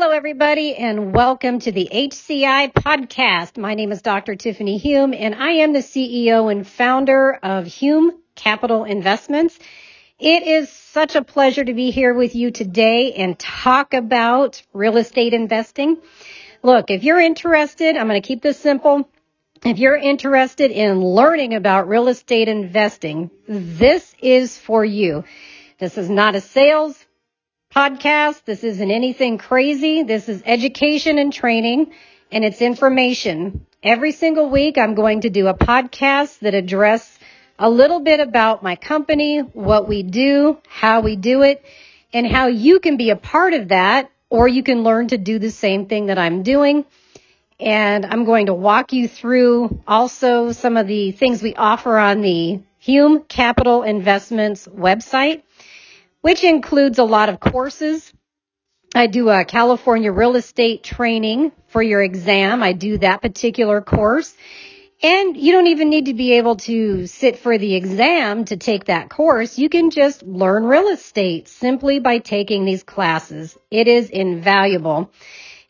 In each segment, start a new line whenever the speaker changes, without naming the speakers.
Hello, everybody, and welcome to the HCI podcast. My name is Dr. Tiffani Hume, and I am the CEO and founder of Hume Capital Investments. It is such a pleasure to be here with you today and talk about real estate investing. Look, if you're interested, I'm going to keep this simple. If you're interested in learning about real estate investing, this is for you. This is not a sales podcast. This isn't anything crazy. This is education and training and it's information. Every single week I'm going to do a podcast that address a little bit about my company, what we do, how we do it, and how you can be a part of that or you can learn to do the same thing that I'm doing. And I'm going to walk you through also some of the things we offer on the Hume Capital Investments website which includes a lot of courses. I do a California real estate training for your exam. I do that particular course. And you don't even need to be able to sit for the exam to take that course. You can just learn real estate simply by taking these classes. It is invaluable.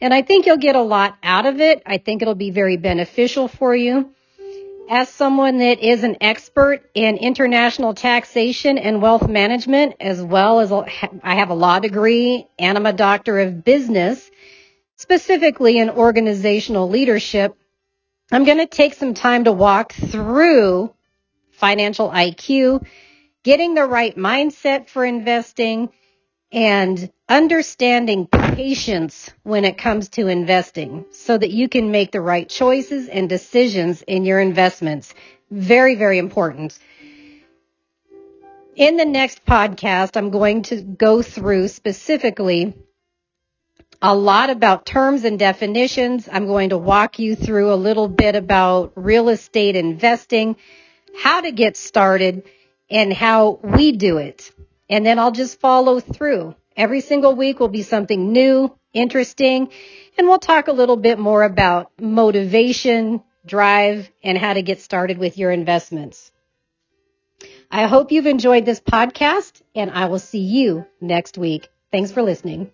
And I think you'll get a lot out of it. I think it'll be very beneficial for you as someone that is an expert in international taxation and wealth management, as well as I have a law degree and I'm a doctor of business, specifically in organizational leadership, I'm going to take some time to walk through financial IQ, getting the right mindset for investing, and understanding patience when it comes to investing so that you can make the right choices and decisions in your investments. Very, very important. In the next podcast, I'm going to go through specifically a lot about terms and definitions. I'm going to walk you through a little bit about real estate investing, how to get started, and how we do it and then I'll just follow through. Every single week will be something new, interesting, and we'll talk a little bit more about motivation, drive, and how to get started with your investments. I hope you've enjoyed this podcast and I will see you next week. Thanks for listening.